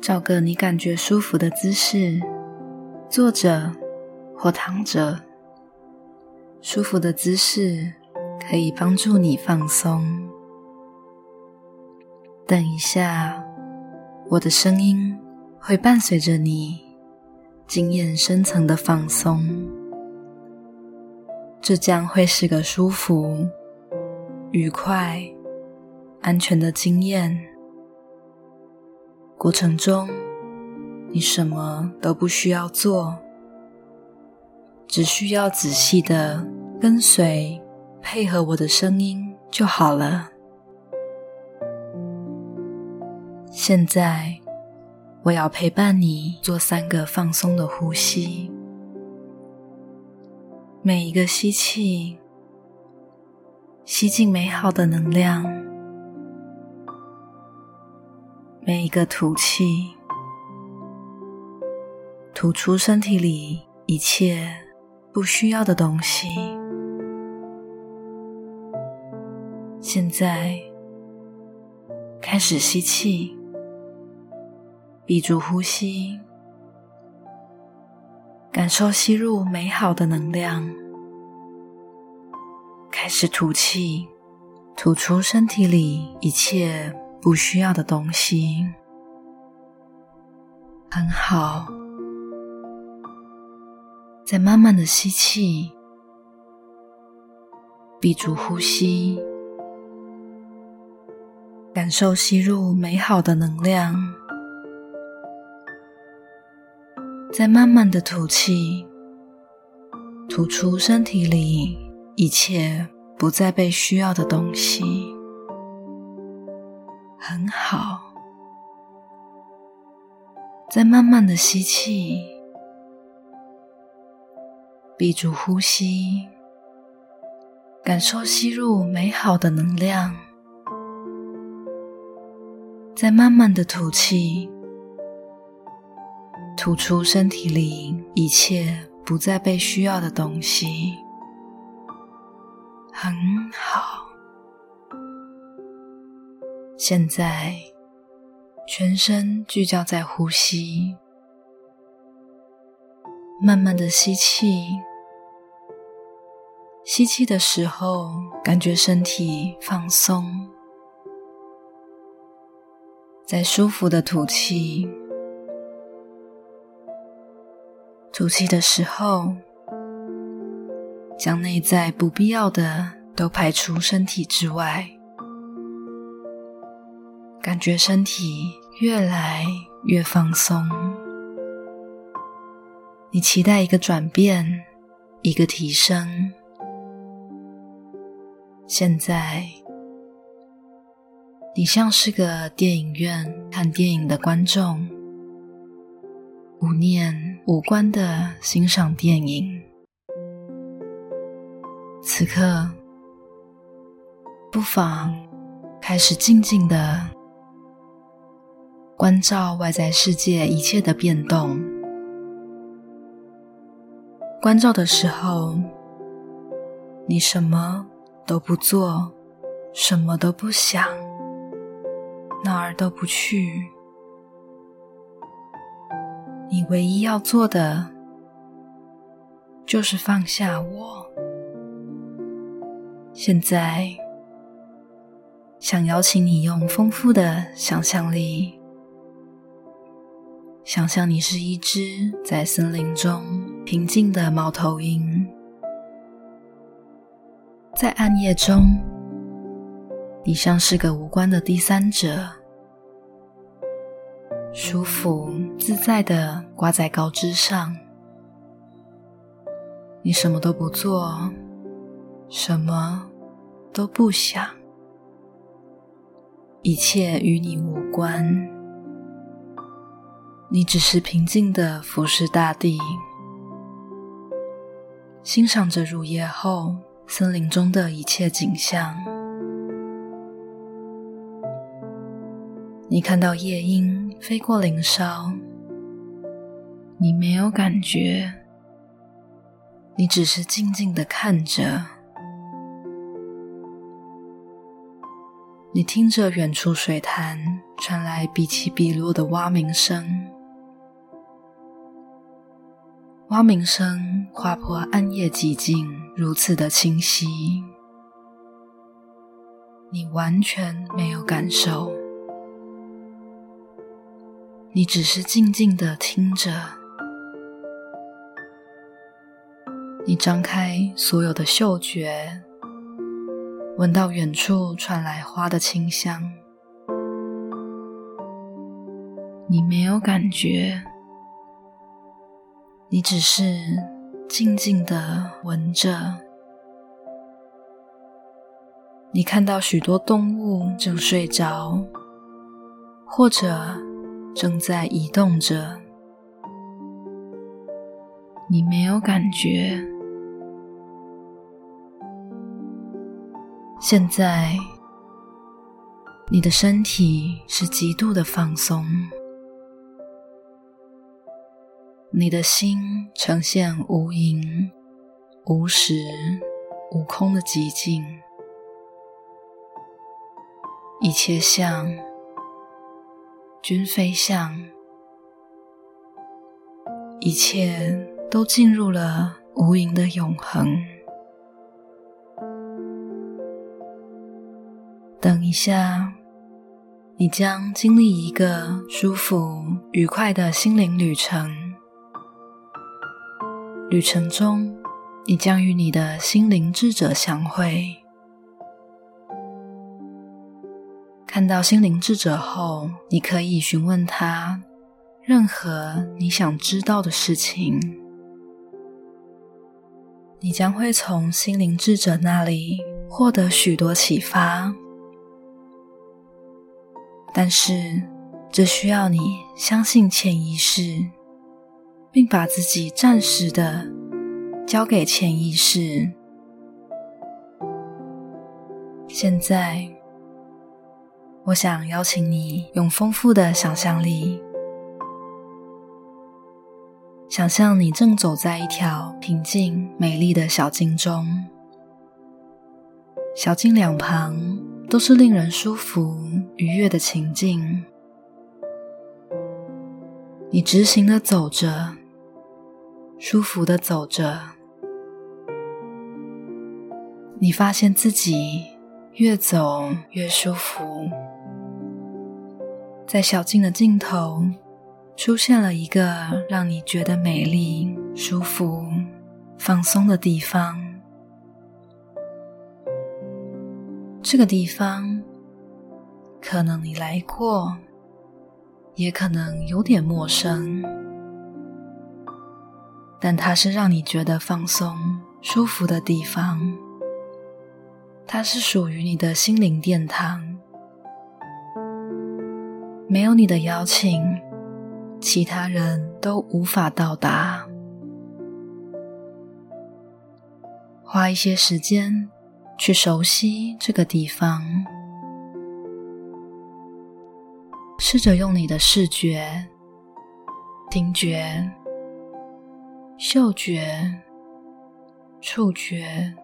找个你感觉舒服的姿势，坐着或躺着。舒服的姿势可以帮助你放松。等一下，我的声音会伴随着你经验深层的放松，这将会是个舒服、愉快、安全的经验。过程中，你什么都不需要做，只需要仔细的跟随、配合我的声音就好了。现在，我要陪伴你做三个放松的呼吸。每一个吸气，吸进美好的能量；每一个吐气，吐出身体里一切不需要的东西。现在，开始吸气。闭住呼吸，感受吸入美好的能量。开始吐气，吐出身体里一切不需要的东西。很好，再慢慢的吸气，闭住呼吸，感受吸入美好的能量。再慢慢的吐气，吐出身体里一切不再被需要的东西。很好。再慢慢的吸气，闭住呼吸，感受吸入美好的能量。再慢慢的吐气。吐出身体里一切不再被需要的东西，很好。现在，全身聚焦在呼吸，慢慢的吸气。吸气的时候，感觉身体放松；在舒服的吐气。吐气的时候，将内在不必要的都排除身体之外，感觉身体越来越放松。你期待一个转变，一个提升。现在，你像是个电影院看电影的观众。无念无关的欣赏电影，此刻不妨开始静静的关照外在世界一切的变动。关照的时候，你什么都不做，什么都不想，哪儿都不去。你唯一要做的，就是放下我。现在，想邀请你用丰富的想象力，想象你是一只在森林中平静的猫头鹰，在暗夜中，你像是个无关的第三者。舒服自在的挂在高枝上，你什么都不做，什么都不想，一切与你无关，你只是平静的俯视大地，欣赏着入夜后森林中的一切景象。你看到夜莺飞过林梢，你没有感觉，你只是静静的看着。你听着远处水潭传来比起比落的蛙鸣声，蛙鸣声划破暗夜寂静，如此的清晰，你完全没有感受，你只是静静的听着。你张开所有的嗅觉，闻到远处传来花的清香。你没有感觉，你只是静静的闻着。你看到许多动物正睡着，或者正在移动着。你没有感觉。现在，你的身体是极度的放松，你的心呈现无垠、无时、无空的寂静，一切相均非相，一切。都进入了无垠的永恒。等一下，你将经历一个舒服、愉快的心灵旅程。旅程中，你将与你的心灵智者相会。看到心灵智者后，你可以询问他任何你想知道的事情。你将会从心灵智者那里获得许多启发，但是这需要你相信潜意识，并把自己暂时的交给潜意识。现在，我想邀请你用丰富的想象力。想象你正走在一条平静美丽的小径中，小径两旁都是令人舒服愉悦的情境。你直行的走着，舒服的走着，你发现自己越走越舒服，在小径的尽头。出现了一个让你觉得美丽、舒服、放松的地方。这个地方可能你来过，也可能有点陌生，但它是让你觉得放松、舒服的地方。它是属于你的心灵殿堂，没有你的邀请。其他人都无法到达。花一些时间去熟悉这个地方，试着用你的视觉、听觉、嗅觉、触觉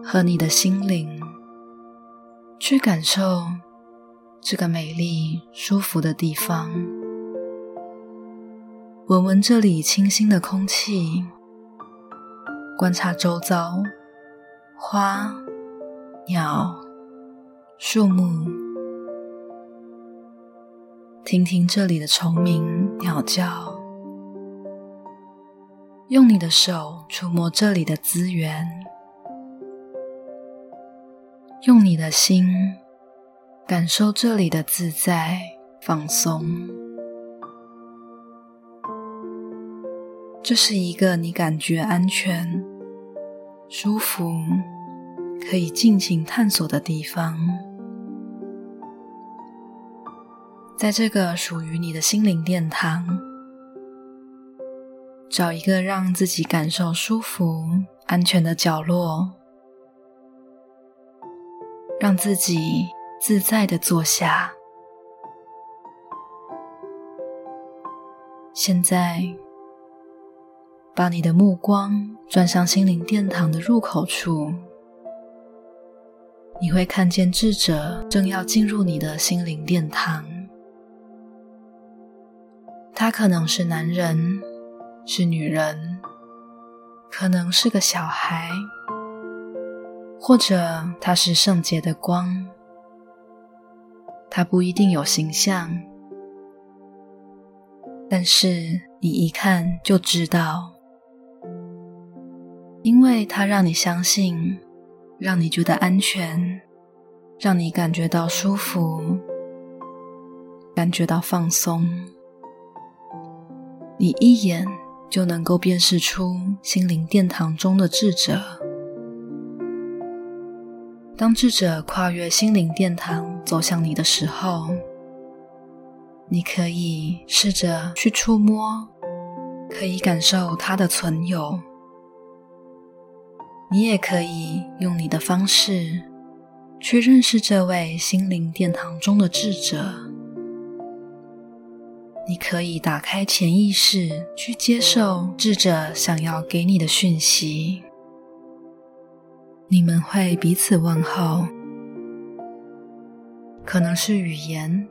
和你的心灵，去感受这个美丽、舒服的地方。闻闻这里清新的空气，观察周遭花、鸟、树木，听听这里的虫鸣、鸟叫，用你的手触摸这里的资源，用你的心感受这里的自在、放松。这是一个你感觉安全、舒服、可以尽情探索的地方。在这个属于你的心灵殿堂，找一个让自己感受舒服、安全的角落，让自己自在的坐下。现在。把你的目光转向心灵殿堂的入口处，你会看见智者正要进入你的心灵殿堂。他可能是男人，是女人，可能是个小孩，或者他是圣洁的光。他不一定有形象，但是你一看就知道，因为他让你相信。让你觉得安全，让你感觉到舒服，感觉到放松。你一眼就能够辨识出心灵殿堂中的智者。当智者跨越心灵殿堂走向你的时候，你可以试着去触摸，可以感受它的存有。你也可以用你的方式去认识这位心灵殿堂中的智者。你可以打开潜意识去接受智者想要给你的讯息。你们会彼此问候，可能是语言，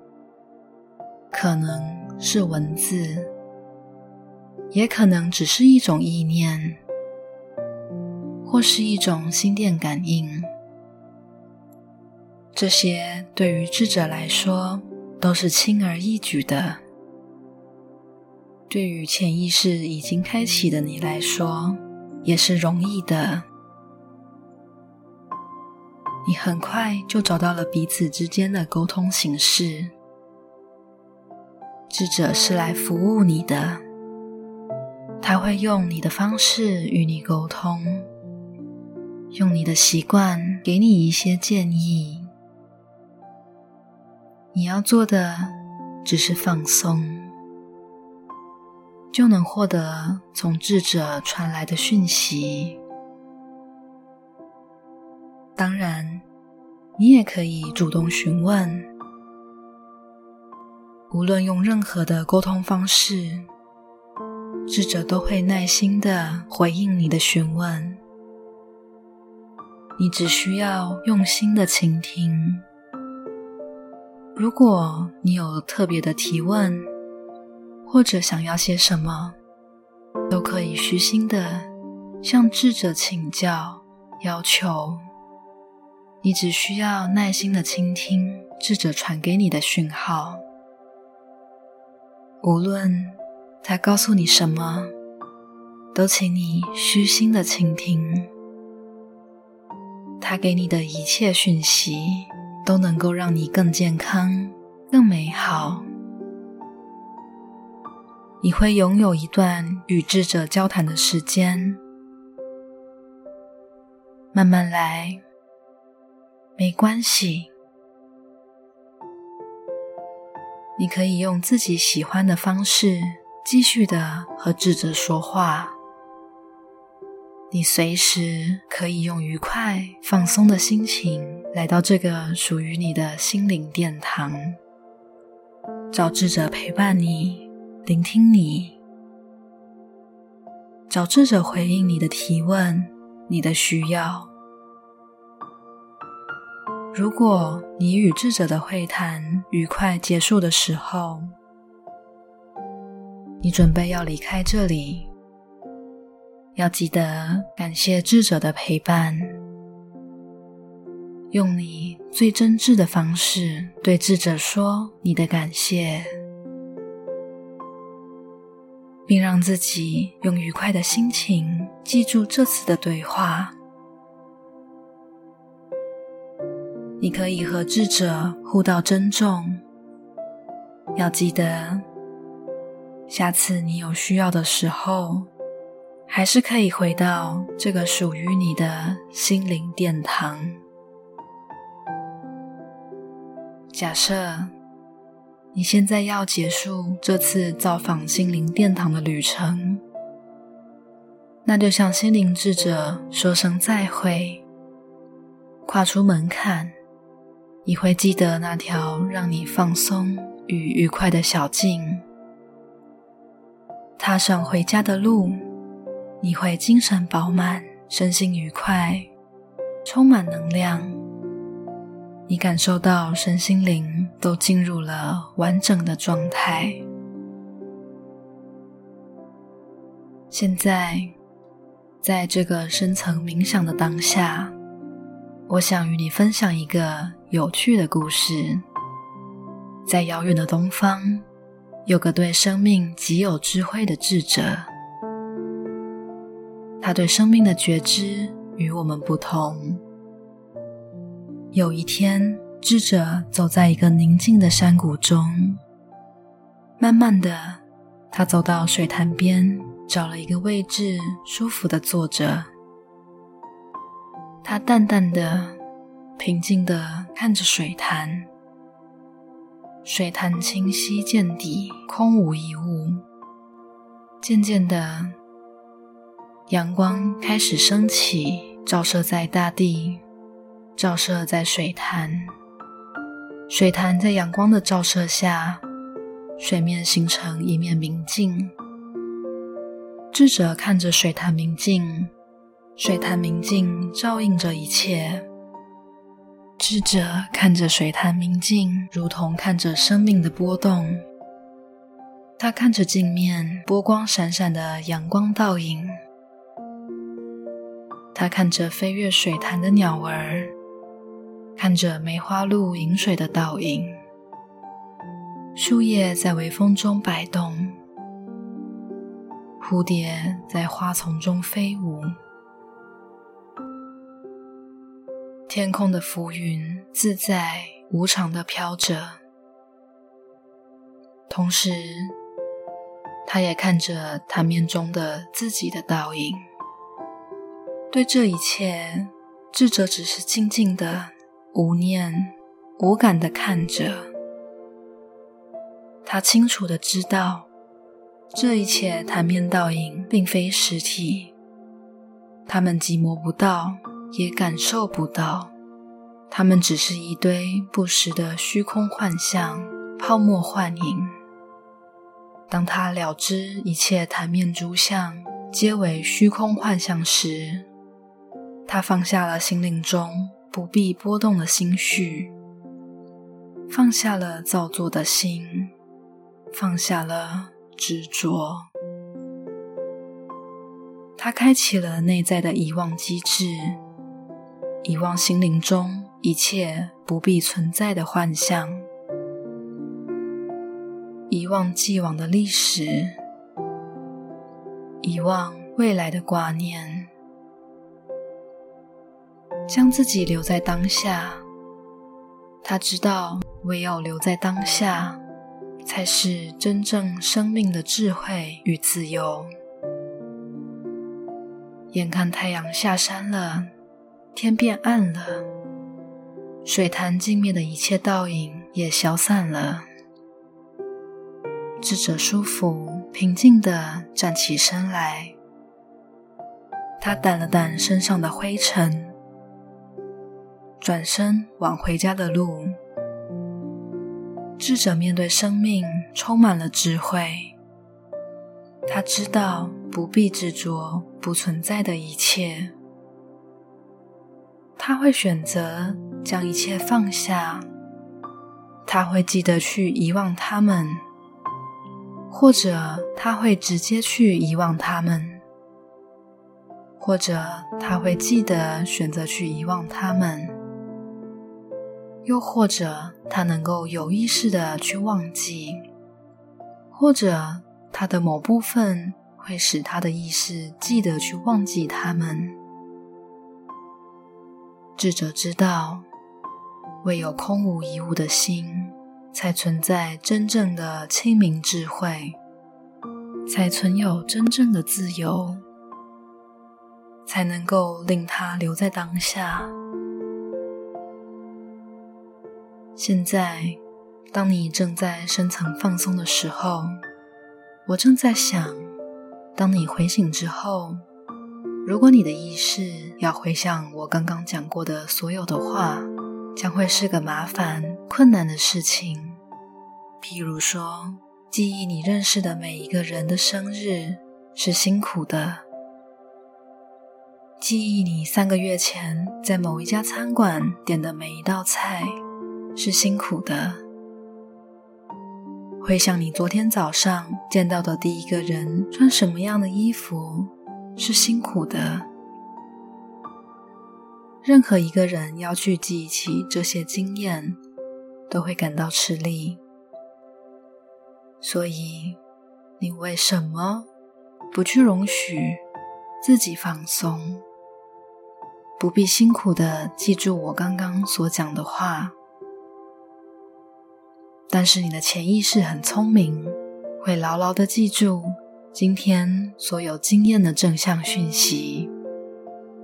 可能是文字，也可能只是一种意念。或是一种心电感应，这些对于智者来说都是轻而易举的；对于潜意识已经开启的你来说，也是容易的。你很快就找到了彼此之间的沟通形式。智者是来服务你的，他会用你的方式与你沟通。用你的习惯给你一些建议，你要做的只是放松，就能获得从智者传来的讯息。当然，你也可以主动询问，无论用任何的沟通方式，智者都会耐心的回应你的询问。你只需要用心的倾听。如果你有特别的提问，或者想要些什么，都可以虚心的向智者请教、要求。你只需要耐心的倾听智者传给你的讯号，无论他告诉你什么，都请你虚心的倾听。他给你的一切讯息，都能够让你更健康、更美好。你会拥有一段与智者交谈的时间，慢慢来，没关系。你可以用自己喜欢的方式，继续的和智者说话。你随时可以用愉快、放松的心情来到这个属于你的心灵殿堂，找智者陪伴你，聆听你，找智者回应你的提问、你的需要。如果你与智者的会谈愉快结束的时候，你准备要离开这里。要记得感谢智者的陪伴，用你最真挚的方式对智者说你的感谢，并让自己用愉快的心情记住这次的对话。你可以和智者互道珍重，要记得，下次你有需要的时候。还是可以回到这个属于你的心灵殿堂。假设你现在要结束这次造访心灵殿堂的旅程，那就向心灵智者说声再会。跨出门槛，你会记得那条让你放松与愉快的小径，踏上回家的路。你会精神饱满，身心愉快，充满能量，你感受到身心灵都进入了完整的状态。现在，在这个深层冥想的当下，我想与你分享一个有趣的故事。在遥远的东方，有个对生命极有智慧的智者，他对生命的觉知与我们不同。有一天，智者走在一个宁静的山谷中，慢慢的，他走到水潭边。找了一个位置，舒服的坐着。他淡淡的、平静的看着水潭，水潭清晰见底，空无一物。渐渐的，阳光开始升起，照射在大地，照射在水潭。水潭在阳光的照射下，水面形成一面明镜。智者看着水潭明镜，水潭明镜照映着一切。智者看着水潭明镜，如同看着生命的波动。他看着镜面波光闪闪的阳光倒影，他看着飞越水潭的鸟儿，看着梅花鹿饮水的倒影，树叶在微风中摆动。蝴蝶在花丛中飞舞，天空的浮云自在无常的飘着。同时，他也看着他面中的自己的倒影。对这一切，智者只是静静的、无念、无感的看着。他清楚的知道。这一切潭面倒影并非实体，他们既摸不到，也感受不到，它们只是一堆不实的虚空幻象、泡沫幻影。当他了知一切潭面诸相皆为虚空幻象时，他放下了心灵中不必波动的心绪，放下了造作的心，放下了。执着，他开启了内在的遗忘机制，遗忘心灵中一切不必存在的幻象，遗忘既往的历史，遗忘未来的挂念，将自己留在当下。他知道，唯有留在当下。才是真正生命的智慧与自由。眼看太阳下山了，天变暗了，水潭镜面的一切倒影也消散了。智者舒服平静地站起身来，他掸了掸身上的灰尘，转身往回家的路。智者面对生命充满了智慧，他知道不必执着不存在的一切，他会选择将一切放下，他会记得去遗忘他们，或者他会直接去遗忘他们，或者他会记得选择去遗忘他们。又或者，他能够有意识的去忘记，或者他的某部分会使他的意识记得去忘记他们。智者知道，唯有空无一物的心，才存在真正的清明智慧，才存有真正的自由，才能够令他留在当下。现在，当你正在深层放松的时候，我正在想：当你回醒之后，如果你的意识要回想我刚刚讲过的所有的话，将会是个麻烦、困难的事情。譬如说，记忆你认识的每一个人的生日是辛苦的；记忆你三个月前在某一家餐馆点的每一道菜。是辛苦的。回想你昨天早上见到的第一个人穿什么样的衣服，是辛苦的。任何一个人要去记起这些经验，都会感到吃力。所以，你为什么不去容许自己放松？不必辛苦的记住我刚刚所讲的话，但是你的潜意识很聪明，会牢牢的记住今天所有经验的正向讯息。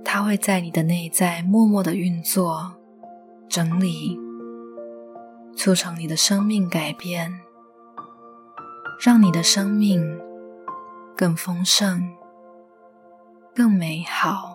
它会在你的内在默默的运作、整理，促成你的生命改变，让你的生命更丰盛、更美好。